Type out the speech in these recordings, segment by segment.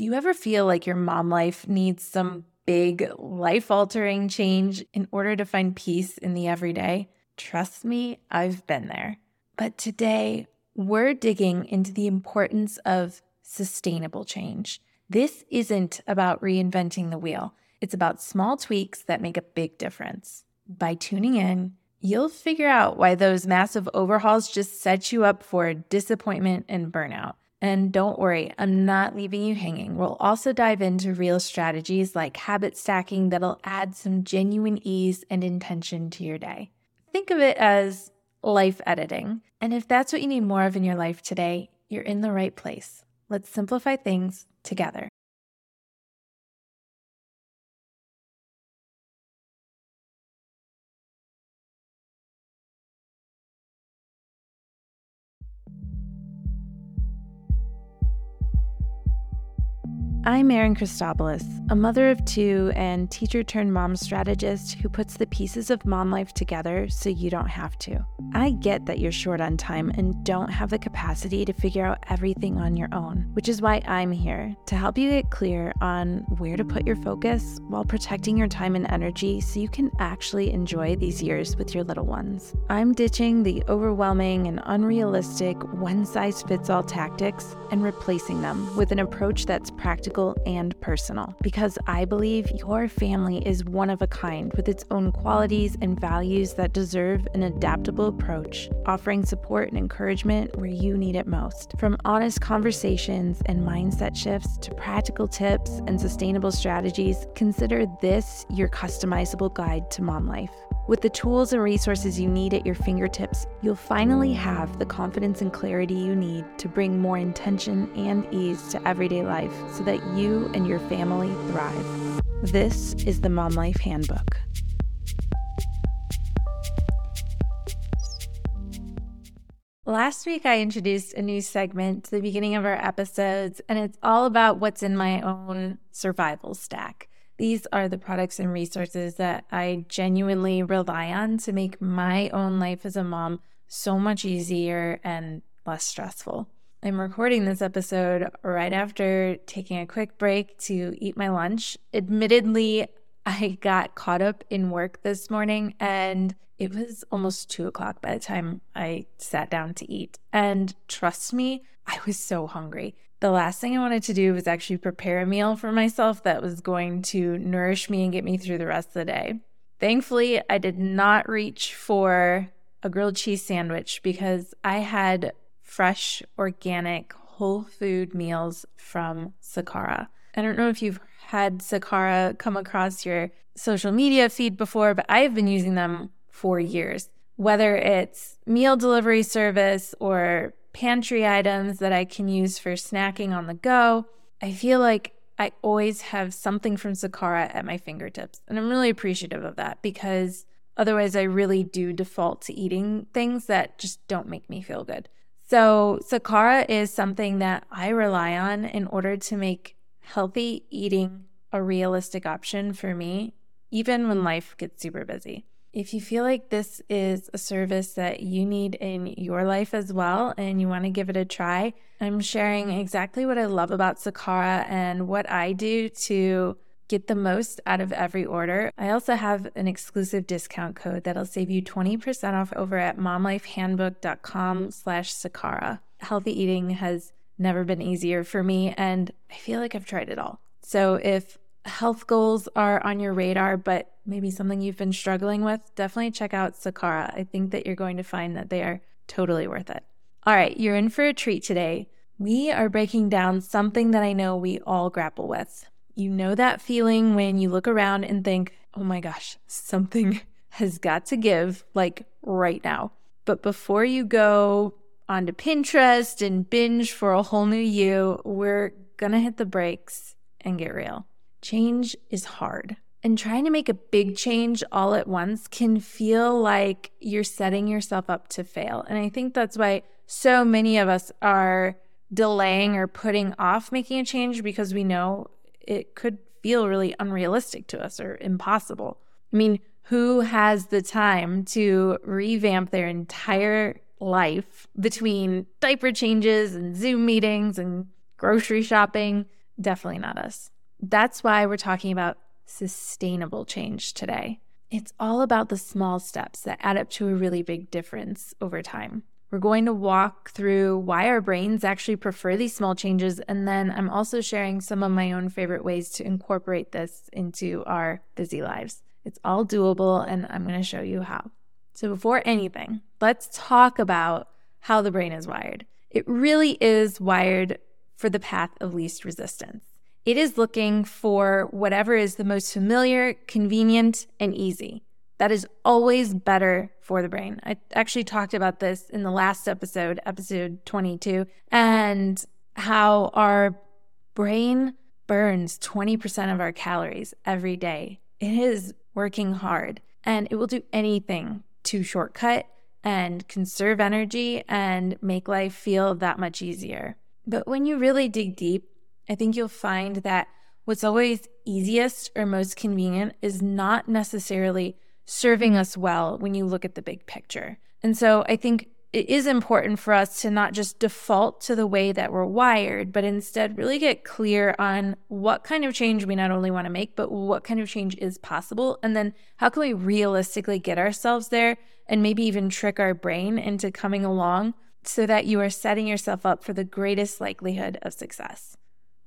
Do you ever feel like your mom life needs some big life altering change in order to find peace in the everyday? Trust me, I've been there. But today, we're digging into the importance of sustainable change. This isn't about reinventing the wheel, it's about small tweaks that make a big difference. By tuning in, you'll figure out why those massive overhauls just set you up for disappointment and burnout. And don't worry, I'm not leaving you hanging. We'll also dive into real strategies like habit stacking that'll add some genuine ease and intention to your day. Think of it as life editing. And if that's what you need more of in your life today, you're in the right place. Let's simplify things together. I'm Erin Christopoulos, a mother of two and teacher turned mom strategist who puts the pieces of mom life together so you don't have to. I get that you're short on time and don't have the capacity to figure out everything on your own, which is why I'm here to help you get clear on where to put your focus while protecting your time and energy so you can actually enjoy these years with your little ones. I'm ditching the overwhelming and unrealistic one size fits all tactics and replacing them with an approach that's practical practical and personal because I believe your family is one of a kind with its own qualities and values that deserve an adaptable approach, offering support and encouragement where you need it most. From honest conversations and mindset shifts to practical tips and sustainable strategies, consider this your customizable guide to mom life. With the tools and resources you need at your fingertips, you'll finally have the confidence and clarity you need to bring more intention and ease to everyday life so that you and your family thrive. This is the Mom Life Handbook. Last week, I introduced a new segment to the beginning of our episodes, and it's all about what's in my own survival stack. These are the products and resources that I genuinely rely on to make my own life as a mom so much easier and less stressful. I'm recording this episode right after taking a quick break to eat my lunch. Admittedly, I got caught up in work this morning and it was almost two o'clock by the time I sat down to eat. And trust me, I was so hungry the last thing I wanted to do was actually prepare a meal for myself that was going to nourish me and get me through the rest of the day. Thankfully, I did not reach for a grilled cheese sandwich because I had fresh, organic, whole food meals from Sakara. I don't know if you've had Sakara come across your social media feed before, but I have been using them for years. Whether it's meal delivery service or pantry items that I can use for snacking on the go. I feel like I always have something from Sakara at my fingertips. And I'm really appreciative of that because otherwise I really do default to eating things that just don't make me feel good. So, Sakara is something that I rely on in order to make healthy eating a realistic option for me, even when life gets super busy. If you feel like this is a service that you need in your life as well and you want to give it a try, I'm sharing exactly what I love about Sakara and what I do to get the most out of every order. I also have an exclusive discount code that'll save you 20% off over at momlifehandbook.com slash Sakara. Healthy eating has never been easier for me and I feel like I've tried it all. So if health goals are on your radar, but maybe something you've been struggling with, definitely check out Sakara. I think that you're going to find that they are totally worth it. All right, you're in for a treat today. We are breaking down something that I know we all grapple with. You know that feeling when you look around and think, oh my gosh, something has got to give, like right now. But before you go onto Pinterest and binge for a whole new you, we're gonna hit the brakes and get real. Change is hard. And trying to make a big change all at once can feel like you're setting yourself up to fail. And I think that's why so many of us are delaying or putting off making a change because we know it could feel really unrealistic to us or impossible. I mean, who has the time to revamp their entire life between diaper changes and Zoom meetings and grocery shopping? Definitely not us. That's why we're talking about sustainable change today. It's all about the small steps that add up to a really big difference over time. We're going to walk through why our brains actually prefer these small changes. And then I'm also sharing some of my own favorite ways to incorporate this into our busy lives. It's all doable, and I'm going to show you how. So, before anything, let's talk about how the brain is wired. It really is wired for the path of least resistance. It is looking for whatever is the most familiar, convenient, and easy. That is always better for the brain. I actually talked about this in the last episode, episode 22, and how our brain burns 20% of our calories every day. It is working hard and it will do anything to shortcut and conserve energy and make life feel that much easier. But when you really dig deep, I think you'll find that what's always easiest or most convenient is not necessarily serving us well when you look at the big picture. And so I think it is important for us to not just default to the way that we're wired, but instead really get clear on what kind of change we not only want to make, but what kind of change is possible. And then how can we realistically get ourselves there and maybe even trick our brain into coming along so that you are setting yourself up for the greatest likelihood of success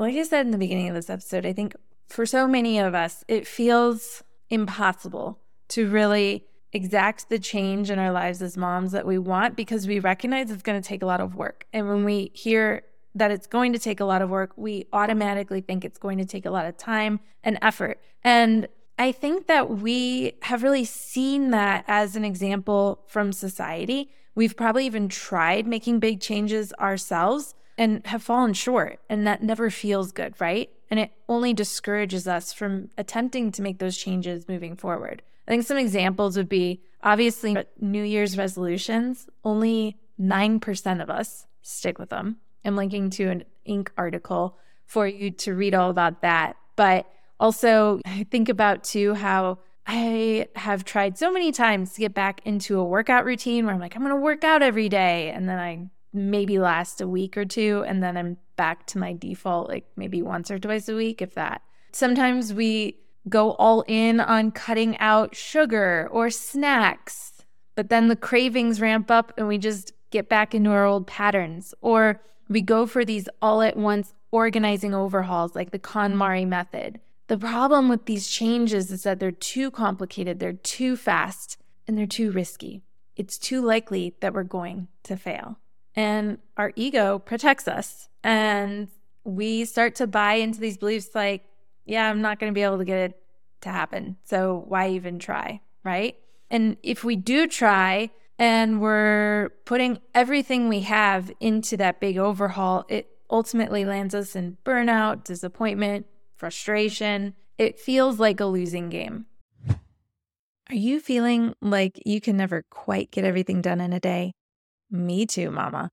like I said in the beginning of this episode, I think for so many of us, it feels impossible to really exact the change in our lives as moms that we want because we recognize it's going to take a lot of work. And when we hear that it's going to take a lot of work, we automatically think it's going to take a lot of time and effort. And I think that we have really seen that as an example from society. We've probably even tried making big changes ourselves and have fallen short. And that never feels good, right? And it only discourages us from attempting to make those changes moving forward. I think some examples would be obviously New Year's resolutions, only 9% of us stick with them. I'm linking to an Inc. article for you to read all about that. But also, I think about too how I have tried so many times to get back into a workout routine where I'm like, I'm going to work out every day. And then I maybe last a week or two and then I'm back to my default like maybe once or twice a week if that. Sometimes we go all in on cutting out sugar or snacks, but then the cravings ramp up and we just get back into our old patterns or we go for these all at once organizing overhauls like the KonMari method. The problem with these changes is that they're too complicated, they're too fast, and they're too risky. It's too likely that we're going to fail. And our ego protects us. And we start to buy into these beliefs like, yeah, I'm not going to be able to get it to happen. So why even try? Right. And if we do try and we're putting everything we have into that big overhaul, it ultimately lands us in burnout, disappointment, frustration. It feels like a losing game. Are you feeling like you can never quite get everything done in a day? Me too, Mama.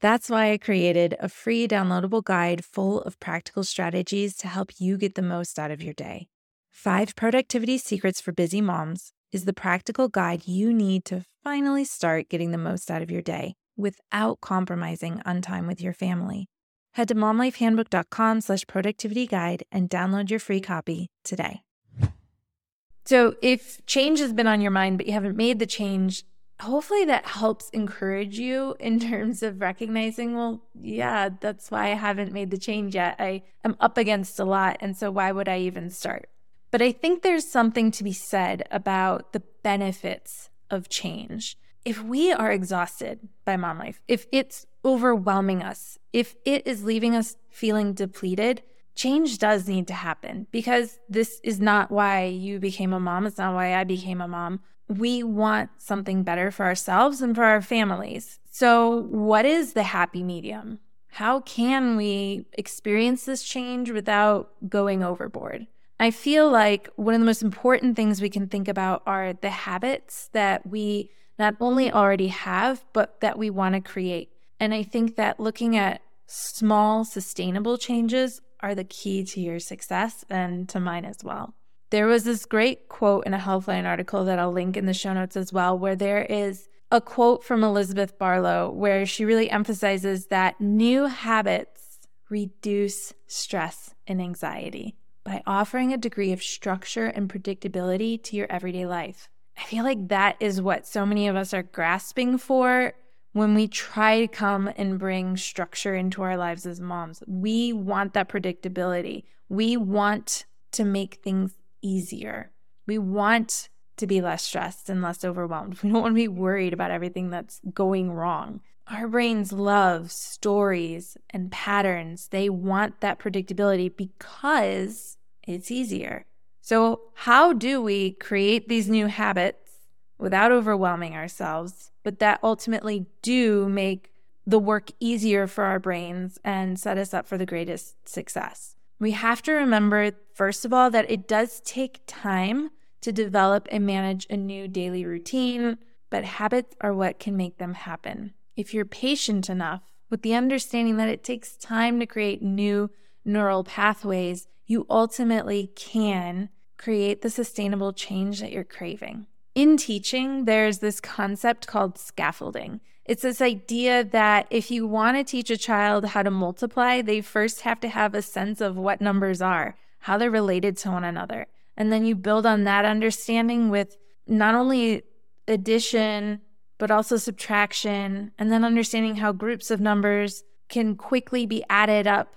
That's why I created a free downloadable guide full of practical strategies to help you get the most out of your day. Five Productivity Secrets for Busy Moms is the practical guide you need to finally start getting the most out of your day without compromising on time with your family. Head to momlifehandbook.com slash productivity guide and download your free copy today. So if change has been on your mind, but you haven't made the change, hopefully that helps encourage you in terms of recognizing well yeah that's why i haven't made the change yet. I am up against a lot and so why would i even start? But i think there's something to be said about the benefits of change. If we are exhausted by mom life if it's overwhelming us if it is leaving us feeling depleted change does need to happen because this is not why you became a mom. It's not why i became a mom we want something better for ourselves and for our families. So, what is the happy medium? How can we experience this change without going overboard? I feel like one of the most important things we can think about are the habits that we not only already have, but that we want to create. And I think that looking at small, sustainable changes are the key to your success and to mine as well. There was this great quote in a Healthline article that I'll link in the show notes as well, where there is a quote from Elizabeth Barlow where she really emphasizes that new habits reduce stress and anxiety by offering a degree of structure and predictability to your everyday life. I feel like that is what so many of us are grasping for when we try to come and bring structure into our lives as moms. We want that predictability. We want to make things easier. We want to be less stressed and less overwhelmed. We don't want to be worried about everything that's going wrong. Our brains love stories and patterns. They want that predictability because it's easier. So, how do we create these new habits without overwhelming ourselves, but that ultimately do make the work easier for our brains and set us up for the greatest success? We have to remember, first of all, that it does take time to develop and manage a new daily routine, but habits are what can make them happen. If you're patient enough with the understanding that it takes time to create new neural pathways, you ultimately can create the sustainable change that you're craving. In teaching, there's this concept called scaffolding. It's this idea that if you want to teach a child how to multiply, they first have to have a sense of what numbers are, how they're related to one another. And then you build on that understanding with not only addition, but also subtraction, and then understanding how groups of numbers can quickly be added up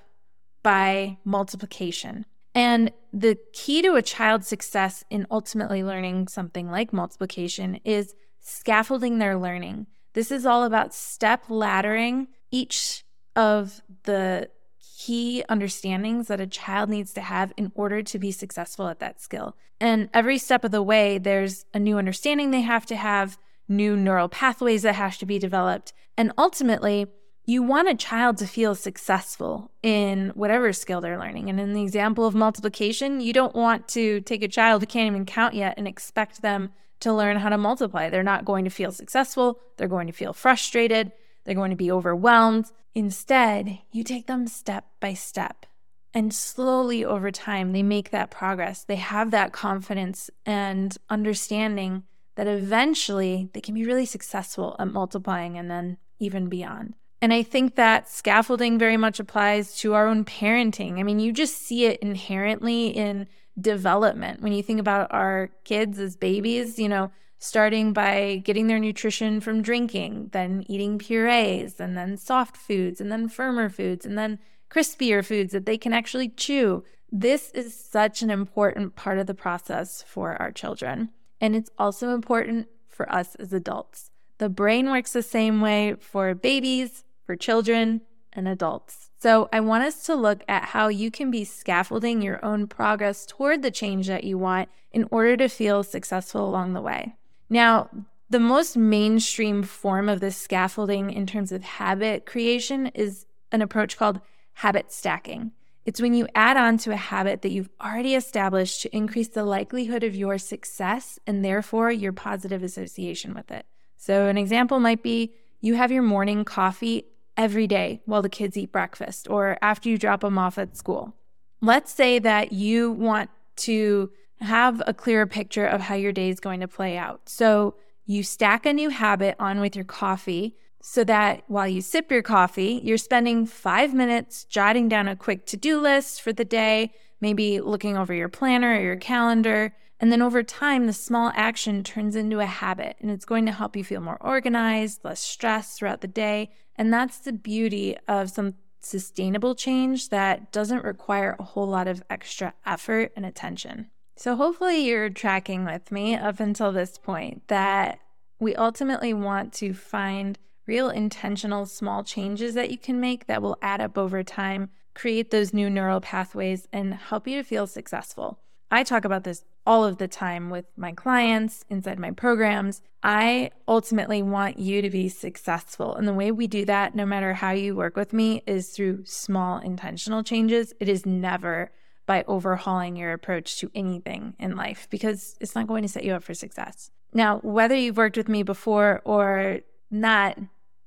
by multiplication. And the key to a child's success in ultimately learning something like multiplication is scaffolding their learning. This is all about step laddering each of the key understandings that a child needs to have in order to be successful at that skill. And every step of the way, there's a new understanding they have to have, new neural pathways that have to be developed. And ultimately, you want a child to feel successful in whatever skill they're learning. And in the example of multiplication, you don't want to take a child who can't even count yet and expect them to learn how to multiply. They're not going to feel successful, they're going to feel frustrated, they're going to be overwhelmed. Instead, you take them step by step. And slowly over time, they make that progress. They have that confidence and understanding that eventually they can be really successful at multiplying and then even beyond. And I think that scaffolding very much applies to our own parenting. I mean, you just see it inherently in development. When you think about our kids as babies, you know, starting by getting their nutrition from drinking, then eating purees, and then soft foods, and then firmer foods, and then crispier foods that they can actually chew. This is such an important part of the process for our children. And it's also important for us as adults. The brain works the same way for babies, for children and adults. So, I want us to look at how you can be scaffolding your own progress toward the change that you want in order to feel successful along the way. Now, the most mainstream form of this scaffolding in terms of habit creation is an approach called habit stacking. It's when you add on to a habit that you've already established to increase the likelihood of your success and therefore your positive association with it. So, an example might be you have your morning coffee every day while the kids eat breakfast or after you drop them off at school. Let's say that you want to have a clearer picture of how your day is going to play out. So you stack a new habit on with your coffee so that while you sip your coffee, you're spending five minutes jotting down a quick to do list for the day, maybe looking over your planner or your calendar. And then over time, the small action turns into a habit and it's going to help you feel more organized, less stressed throughout the day, and that's the beauty of some sustainable change that doesn't require a whole lot of extra effort and attention. So, hopefully, you're tracking with me up until this point that we ultimately want to find real intentional small changes that you can make that will add up over time, create those new neural pathways, and help you to feel successful. I talk about this all of the time with my clients inside my programs. I ultimately want you to be successful. And the way we do that, no matter how you work with me, is through small intentional changes. It is never by overhauling your approach to anything in life because it's not going to set you up for success. Now, whether you've worked with me before or not,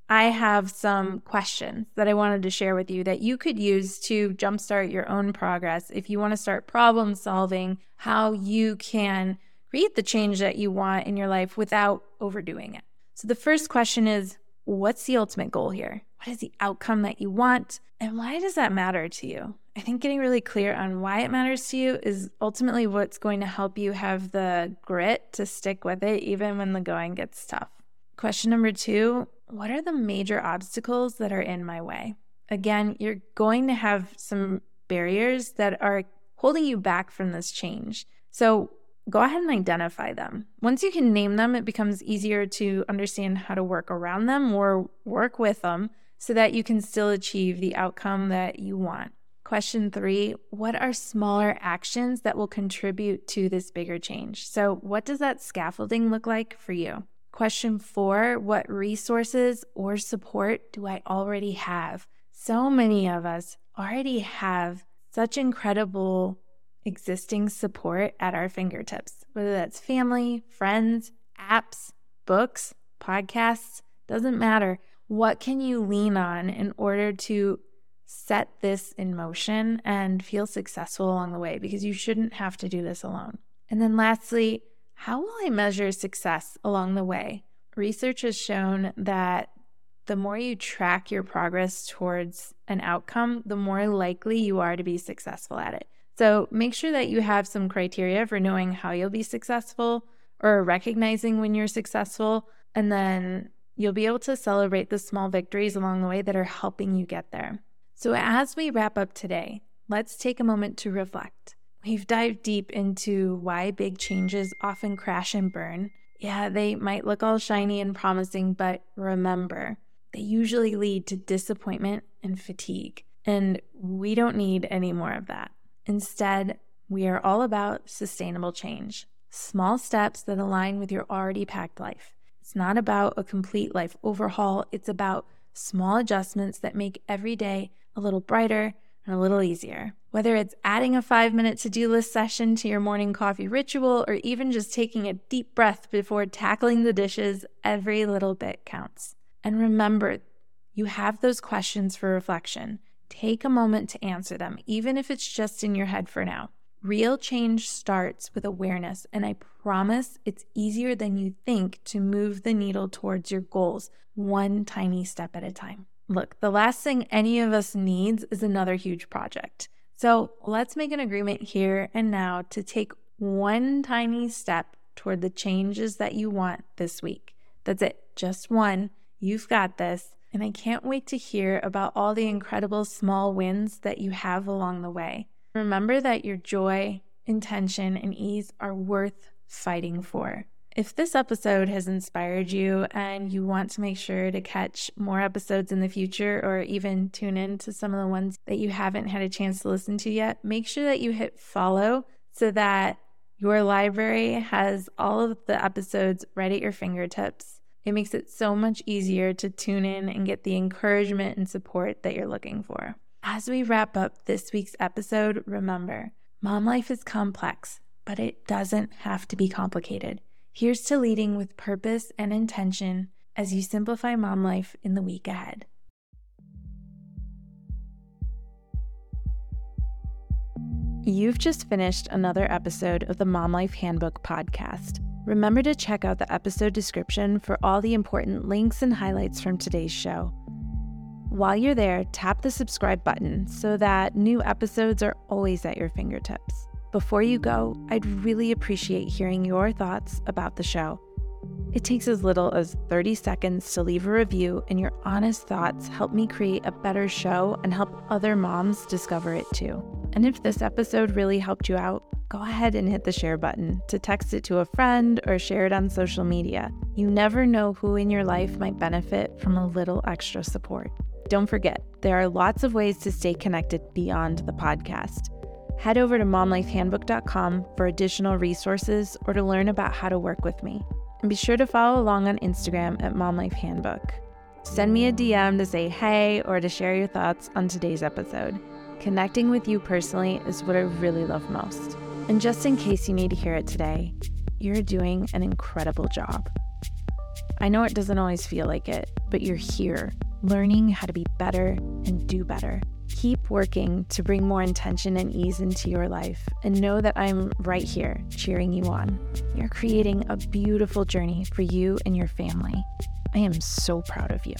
I have some mm. questions that I wanted to share with you that you could use to jumpstart your own progress if you want to start problem solving how you can create the change that you want in your life without overdoing it. So, the first question is what's the ultimate goal here? What is the outcome that you want? And why does that matter to you? I think getting really clear on why it matters to you is ultimately what's going to help you have the grit to stick with it, even when the going gets tough. Question number two What are the major obstacles that are in my way? Again, you're going to have some barriers that are holding you back from this change. So go ahead and identify them. Once you can name them, it becomes easier to understand how to work around them or work with them so that you can still achieve the outcome that you want. Question three What are smaller actions that will contribute to this bigger change? So, what does that scaffolding look like for you? Question four What resources or support do I already have? So many of us already have such incredible existing support at our fingertips, whether that's family, friends, apps, books, podcasts, doesn't matter. What can you lean on in order to set this in motion and feel successful along the way because you shouldn't have to do this alone. And then lastly, how will I measure success along the way? Research has shown that the more you track your progress towards an outcome, the more likely you are to be successful at it. So make sure that you have some criteria for knowing how you'll be successful or recognizing when you're successful. And then you'll be able to celebrate the small victories along the way that are helping you get there. So, as we wrap up today, let's take a moment to reflect. We've dived deep into why big changes often crash and burn. Yeah, they might look all shiny and promising, but remember, they usually lead to disappointment and fatigue. And we don't need any more of that. Instead, we are all about sustainable change, small steps that align with your already packed life. It's not about a complete life overhaul, it's about small adjustments that make every day a little brighter and a little easier. Whether it's adding a five minute to do list session to your morning coffee ritual or even just taking a deep breath before tackling the dishes, every little bit counts. And remember, you have those questions for reflection. Take a moment to answer them, even if it's just in your head for now. Real change starts with awareness, and I promise it's easier than you think to move the needle towards your goals, one tiny step at a time. Look, the last thing any of us needs is another huge project. So let's make an agreement here and now to take one tiny step toward the changes that you want this week. That's it, just one. You've got this. And I can't wait to hear about all the incredible small wins that you have along the way. Remember that your joy, intention, and ease are worth fighting for. If this episode has inspired you and you want to make sure to catch more episodes in the future or even tune in to some of the ones that you haven't had a chance to listen to yet, make sure that you hit follow so that your library has all of the episodes right at your fingertips. It makes it so much easier to tune in and get the encouragement and support that you're looking for. As we wrap up this week's episode, remember mom life is complex, but it doesn't have to be complicated. Here's to leading with purpose and intention as you simplify mom life in the week ahead. You've just finished another episode of the Mom Life Handbook podcast. Remember to check out the episode description for all the important links and highlights from today's show. While you're there, tap the subscribe button so that new episodes are always at your fingertips. Before you go, I'd really appreciate hearing your thoughts about the show. It takes as little as 30 seconds to leave a review, and your honest thoughts help me create a better show and help other moms discover it too. And if this episode really helped you out, go ahead and hit the share button to text it to a friend or share it on social media. You never know who in your life might benefit from a little extra support. Don't forget, there are lots of ways to stay connected beyond the podcast head over to momlifehandbook.com for additional resources or to learn about how to work with me. And be sure to follow along on Instagram at momlifehandbook. Send me a DM to say hey or to share your thoughts on today's episode. Connecting with you personally is what I really love most. And just in case you need to hear it today, you're doing an incredible job. I know it doesn't always feel like it, but you're here, learning how to be better and do better. Keep working to bring more intention and ease into your life and know that I'm right here cheering you on. You're creating a beautiful journey for you and your family. I am so proud of you.